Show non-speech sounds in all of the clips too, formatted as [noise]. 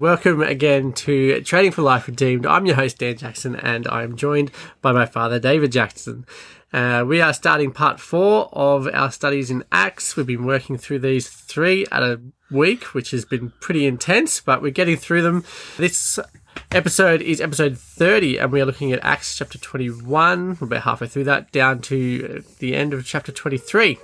Welcome again to Training for Life Redeemed. I'm your host, Dan Jackson, and I'm joined by my father, David Jackson. Uh, we are starting part four of our studies in Acts. We've been working through these three at a week, which has been pretty intense, but we're getting through them. This episode is episode 30, and we are looking at Acts chapter 21. We're about halfway through that, down to the end of chapter 23.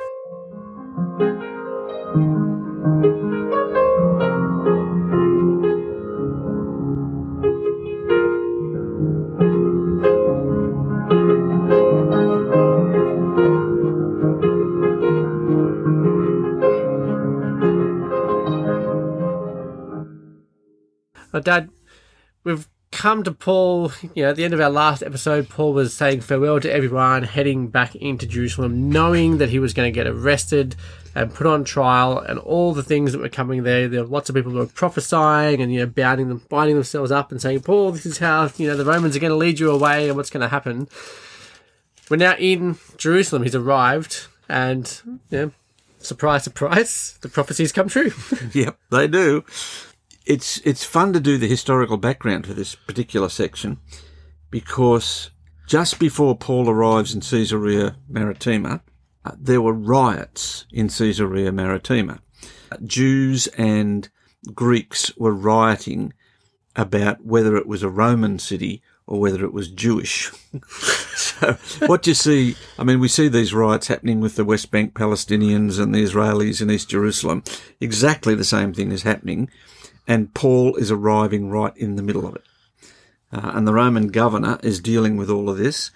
Dad, we've come to Paul. You know, at the end of our last episode, Paul was saying farewell to everyone, heading back into Jerusalem, knowing that he was going to get arrested and put on trial, and all the things that were coming there. There were lots of people who were prophesying and you know, bounding them, binding themselves up, and saying, "Paul, this is how you know the Romans are going to lead you away, and what's going to happen." We're now in Jerusalem. He's arrived, and yeah, surprise, surprise, the prophecies come true. [laughs] Yep, they do. It's it's fun to do the historical background for this particular section because just before Paul arrives in Caesarea Maritima, uh, there were riots in Caesarea Maritima. Uh, Jews and Greeks were rioting about whether it was a Roman city or whether it was Jewish. [laughs] so what you see, I mean, we see these riots happening with the West Bank Palestinians and the Israelis in East Jerusalem. Exactly the same thing is happening and Paul is arriving right in the middle of it. Uh, and the Roman governor is dealing with all of this.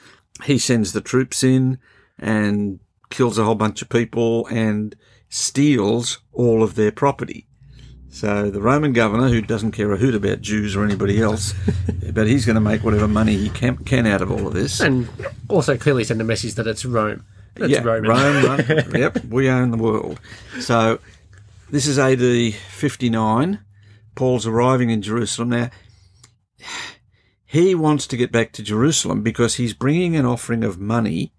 He sends the troops in and kills a whole bunch of people and steals all of their property. So the Roman governor, who doesn't care a hoot about Jews or anybody else, [laughs] but he's going to make whatever money he can, can out of all of this. and also clearly send a message that it's Rome. It's yeah, Roman. Rome, Rome. [laughs] yep, we own the world. So this is AD 59. Paul's arriving in Jerusalem. Now, he wants to get back to Jerusalem because he's bringing an offering of money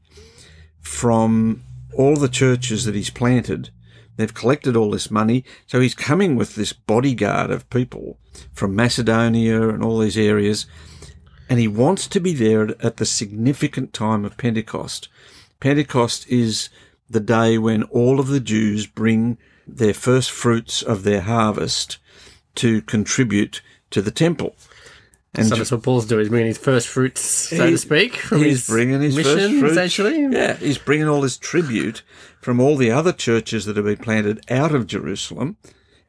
from all the churches that he's planted. They've collected all this money. So he's coming with this bodyguard of people from Macedonia and all these areas. And he wants to be there at the significant time of Pentecost. Pentecost is the day when all of the Jews bring their first fruits of their harvest to contribute to the temple. And So that's what Paul's doing. He's bringing his first fruits, so to speak, from his bringing his mission, first fruits. essentially. Yeah, he's bringing all this tribute from all the other churches that have been planted out of Jerusalem,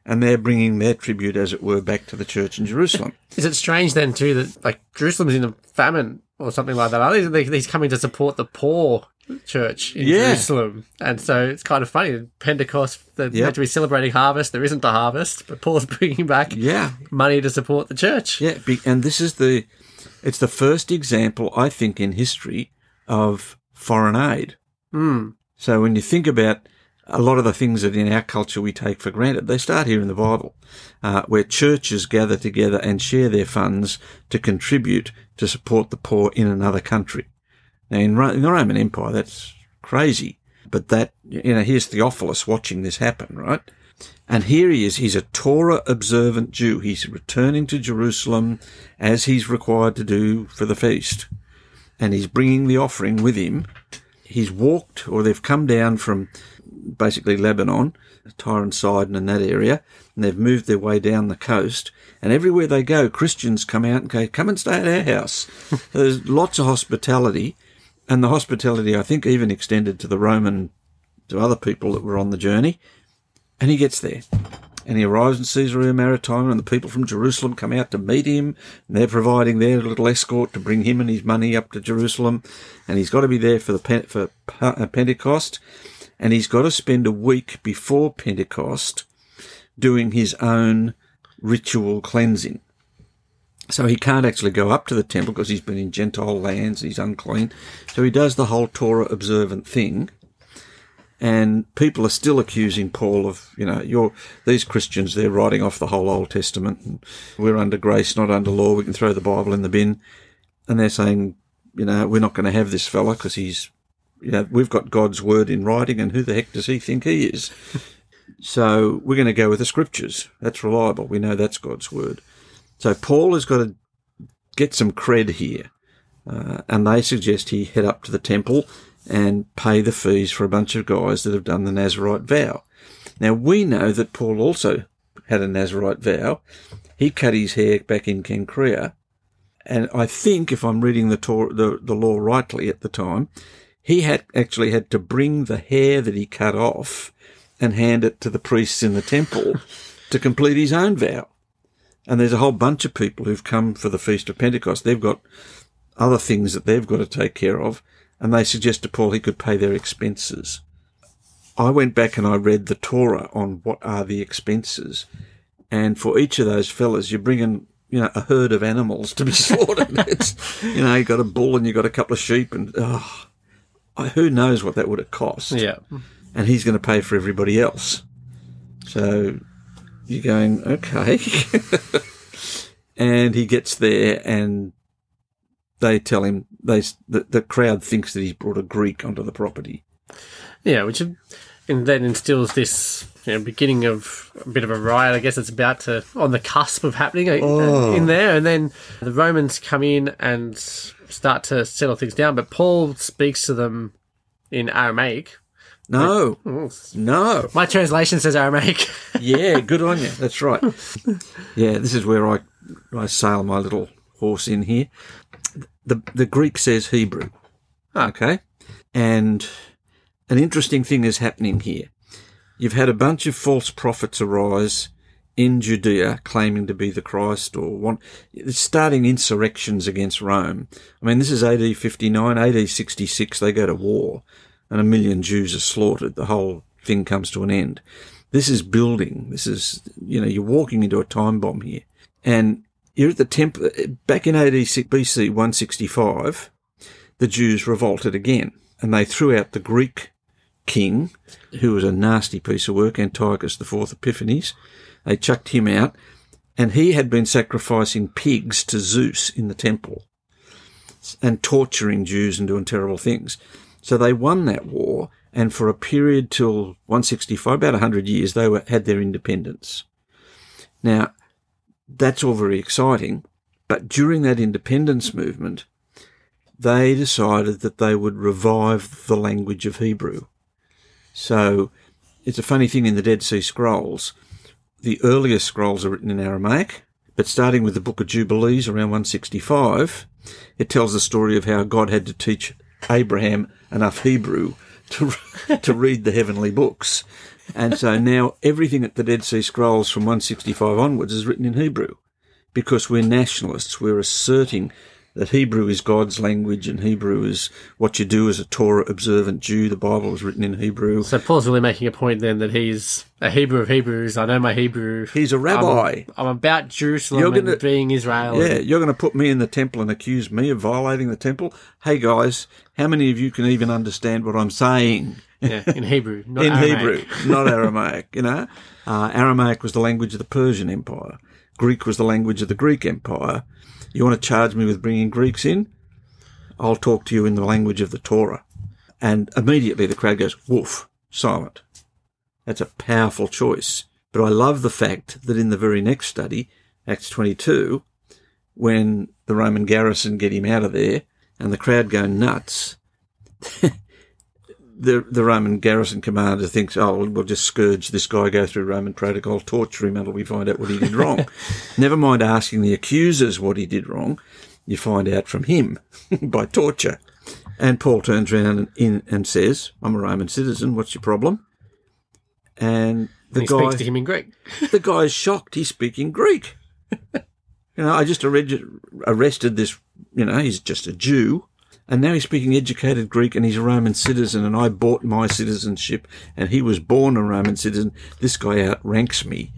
and they're bringing their tribute, as it were, back to the church in Jerusalem. [laughs] Is it strange then too that like Jerusalem's in a famine or something like that? Are they, he's coming to support the poor church in Yeah. Jerusalem, and so it's kind of funny. Pentecost, they're Yep. meant to be celebrating harvest. There isn't a harvest, but Paul's [laughs] bringing back Yeah, money to support the church. yeah, and this is the, it's the first example I think in history of foreign aid. Hmm. So when you think about a lot of the things that in our culture we take for granted, they start here in the Bible, uh, where churches gather together and share their funds to contribute to support the poor in another country. Now in, Ro- in the Roman Empire, that's crazy. But that, you know, here's Theophilus watching this happen, right? And here he is. He's a Torah observant Jew. He's returning to Jerusalem as he's required to do for the feast. And he's bringing the offering with him. He's walked, or they've come down from basically Lebanon, Tyre and Sidon and that area, and they've moved their way down the coast. And everywhere they go, Christians come out and go, come and stay at our house. [laughs] There's lots of hospitality. And the hospitality, I think, even extended to the Roman, to other people that were on the journey. And he gets there. And he arrives in Caesarea Maritima, and the people from Jerusalem come out to meet him. And they're providing their little escort to bring him and his money up to Jerusalem. And he's got to be there for the for uh, Pentecost. And he's got to spend a week before Pentecost doing his own ritual cleansing. So he can't actually go up to the temple because he's been in Gentile lands, he's unclean. So he does the whole Torah observant thing. And people are still accusing Paul of, you know, you're, these Christians, they're writing off the whole Old Testament. And we're under grace, not under law. We can throw the Bible in the bin. And they're saying, you know, we're not going to have this fella because he's, you know, we've got God's word in writing and who the heck does he think he is? [laughs] so we're going to go with the scriptures. That's reliable. We know that's God's word. So Paul has got to get some cred here. Uh, and they suggest he head up to the temple and pay the fees for a bunch of guys that have done the Nazarite vow. Now we know that Paul also had a Nazarite vow. He cut his hair back in Cenchrea, and I think, if I'm reading the, the, the law rightly at the time, he had actually had to bring the hair that he cut off and hand it to the priests in the temple to complete his own vow. And there's a whole bunch of people who've come for the Feast of Pentecost. They've got other things that they've got to take care of, and they suggest to Paul he could pay their expenses. I went back and I read the Torah on what are the expenses, and for each of those fellas, you're bringing, you know a herd of animals to be [laughs] slaughtered. it's, you know, you got a bull and you've got a couple of sheep, and oh, who knows what that would have cost? Yeah, and he's going to pay for everybody else. So you're going okay, [laughs] and he gets there and they tell him they the, the crowd thinks that he's brought a Greek onto the property. Yeah, which and then instills this you know, beginning of a bit of a riot. I guess it's about to on the cusp of happening uh, Oh. in there, and then the Romans come in and start to settle things down. But Paul speaks to them in Aramaic. No, no. My translation says Aramaic. [laughs] Yeah, good on you. That's right. Yeah, this is where I I sail my little horse in here. The the Greek says Hebrew. Okay. And an interesting thing is happening here. You've had a bunch of false prophets arise in Judea claiming to be the Christ or want starting insurrections against Rome. I mean this is AD 59, AD 66 they go to war and a million Jews are slaughtered. The whole thing comes to an end. This is building. This is, you know, you're walking into a time bomb here. And you're at the temple, back in AD BC 165, the Jews revolted again and they threw out the Greek king, who was a nasty piece of work, Antiochus IV Epiphanes. They chucked him out and he had been sacrificing pigs to Zeus in the temple and torturing Jews and doing terrible things. So they won that war, and for a period till 165, about 100 years, they were, had their independence. Now, that's all very exciting, but during that independence movement, they decided that they would revive the language of Hebrew. So it's a funny thing in the Dead Sea Scrolls. The earliest scrolls are written in Aramaic, but starting with the Book of Jubilees around 165, it tells the story of how God had to teach Abraham enough Hebrew to to read the heavenly books. And so now everything at the Dead Sea Scrolls from 165 onwards is written in Hebrew because we're nationalists. We're asserting that Hebrew is God's language and Hebrew is what you do as a Torah observant Jew. The Bible was written in Hebrew. so Paul's really making a point then that he's a Hebrew of Hebrews. I know my Hebrew. He's a rabbi. I'm, I'm about Jerusalem You're and gonna- being Israel. Yeah, you're going to put me in the temple and accuse me of violating the temple? Hey guys, how many of you can even understand what I'm saying? Yeah, [laughs] in Hebrew, not in Aramaic. Hebrew, not Aramaic. You know, uh, Aramaic was the language of the Persian Empire. Greek was the language of the Greek Empire. You want to charge me with bringing Greeks in? I'll talk to you in the language of the Torah. And immediately the crowd goes, woof, silent. That's a powerful choice. But I love the fact that in the very next study, Acts 22, when the Roman garrison get him out of there and the crowd go nuts, [laughs] the the Roman garrison commander thinks, oh, we'll- just scourge this guy, go through Roman protocol, torture him until we find out what he did wrong. [laughs] Never mind asking the accusers what he did wrong, you find out from him [laughs] by torture. And Paul turns around and, in, and says, I'm a Roman citizen, what's your problem? And the he guy, speaks to him in Greek. [laughs] the guy's shocked he's speaking Greek. you know, I just arrested this, you know, he's just a Jew. And now he's speaking educated Greek and he's a Roman citizen and I bought my citizenship and he was born a Roman citizen. This guy outranks me.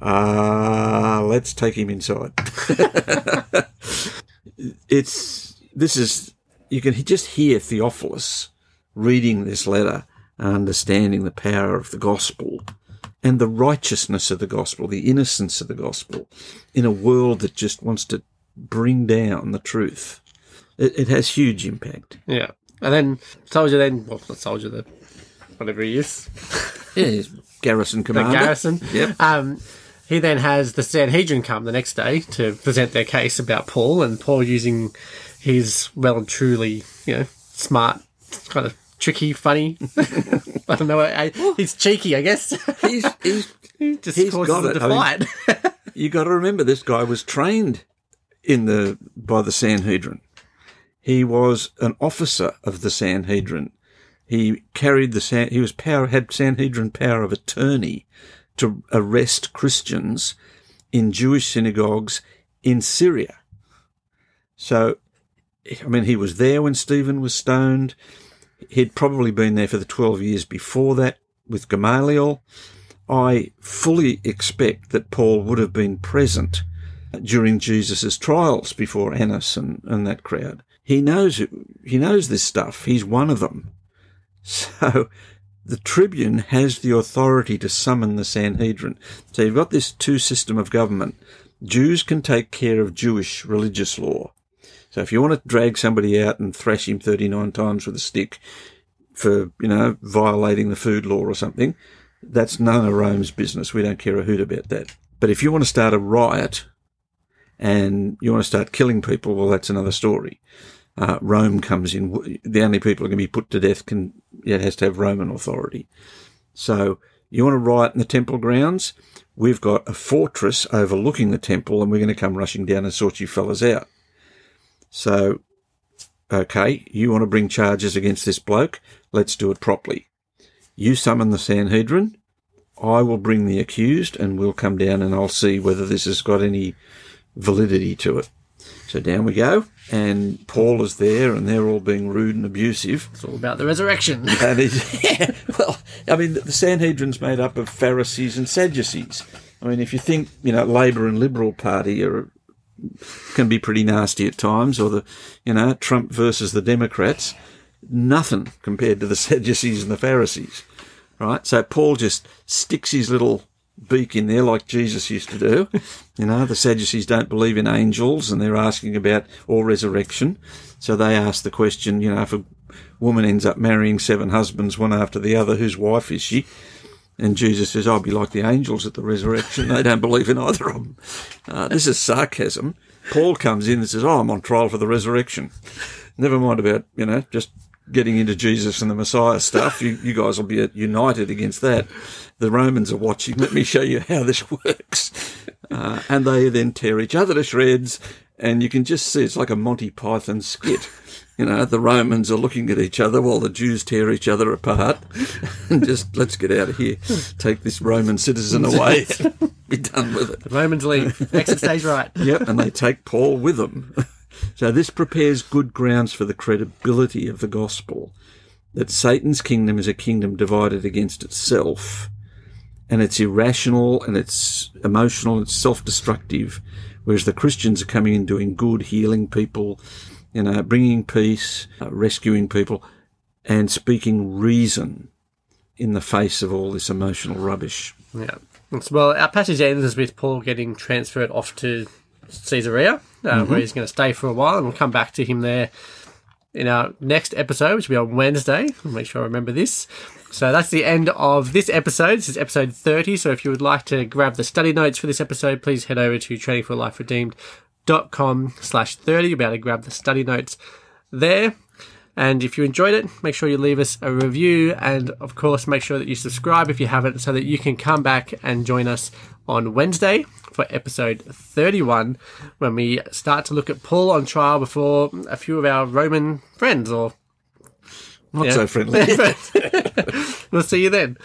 Ah, let's take him inside. [laughs] it's, this is, you can just hear Theophilus reading this letter and understanding the power of the gospel and the righteousness of the gospel, the innocence of the gospel in a world that just wants to bring down the truth. It, it has huge impact. Yeah. And then soldier then well not soldier the whatever he is. Yeah, he's garrison The commander. garrison. Yep. Um he then has the Sanhedrin come the next day to present their case about Paul, and Paul using his well and truly, you know, smart, kind of tricky, funny. [laughs] I don't know. I, he's cheeky, I guess. He's, he's, [laughs] Just He's causes got it. to I mean- [laughs] you got to remember this guy was trained in the by the Sanhedrin. He was an officer of the Sanhedrin. He carried the San, he was power had Sanhedrin power of attorney to arrest Christians in Jewish synagogues in Syria. So, I mean, he was there when Stephen was stoned. He'd probably been there for the 12 years before that with Gamaliel. I fully expect that Paul would have been present during Jesus' trials before Annas and, and that crowd. He knows he knows this stuff. He's one of them. So the tribune has the authority to summon the Sanhedrin. So you've got this two system of government. Jews can take care of Jewish religious law. So if you want to drag somebody out and thrash him 39 times with a stick for, you know, violating the food law or something, that's none of Rome's business. We don't care a hoot about that. But if you want to start a riot and you want to start killing people, well, that's another story. Uh, Rome comes in. The only people who can be put to death can, yeah, it has to have Roman authority. So you want to riot in the temple grounds? We've got a fortress overlooking the temple and we're going to come rushing down and sort you fellas out. So, okay, you want to bring charges against this bloke? Let's do it properly. You summon the Sanhedrin. I will bring the accused and we'll come down and I'll see whether this has got any validity to it. So down we go. And Paul is there and they're all being rude and abusive. it's all about the resurrection. [laughs] And he's, [laughs] yeah, well, I mean, the Sanhedrin's made up of Pharisees and Sadducees. I mean, if you think, you know, Labor and Liberal Party are, can be pretty nasty at times, or the, you know, Trump versus the Democrats, nothing compared to the [laughs] Sadducees and the Pharisees, right? So Paul just sticks his little beak in there like Jesus used to do. You know, the Sadducees don't believe in angels and they're asking about or resurrection. So they ask the question, you know, if a woman ends up marrying seven husbands, one after the other, whose wife is she? And Jesus says, I'll be like the angels at the resurrection. They don't believe in either of them. Uh, this is sarcasm. Paul comes in and says, Oh, I'm on trial for the resurrection. Never mind about, you know, just getting into Jesus and the Messiah stuff. You, you guys will be united against that. The Romans are watching. Let me show you how this [laughs] works. Uh, and they then tear each other to shreds. And you can just see it's like a Monty Python skit. You know, the Romans are looking at each other while the Jews tear each other apart. [laughs] and just, let's get out of here. Take this Roman citizen away. [laughs] be done with it. the Romans leave. Exit stage right. Yep, and they take Paul with them. So this prepares good grounds for the credibility of the gospel that Satan's kingdom is a kingdom divided against itself, and it's irrational and it's emotional, and it's self-destructive, whereas the Christians are coming in doing good, healing people, you know, bringing peace, uh, rescuing people, and speaking reason in the face of all this emotional rubbish. Yeah. Well, our passage ends with Paul getting transferred off to Caesarea, uh, where he's going to stay for a while, and we'll come back to him there in our next episode, which will be on Wednesday. I'll make sure I remember this. So that's the end of this episode. This is episode 30. So if you would like to grab the study notes for this episode, please head over to trainingforliferedeemed.com slash 30. You'll be able to grab the study notes there. And if you enjoyed it, make sure you leave us a review and, of course, make sure that you subscribe if you haven't so that you can come back and join us on Wednesday for episode 31 when we start to look at Paul on trial before a few of our Roman friends or Not so friendly. [laughs] we'll see you then.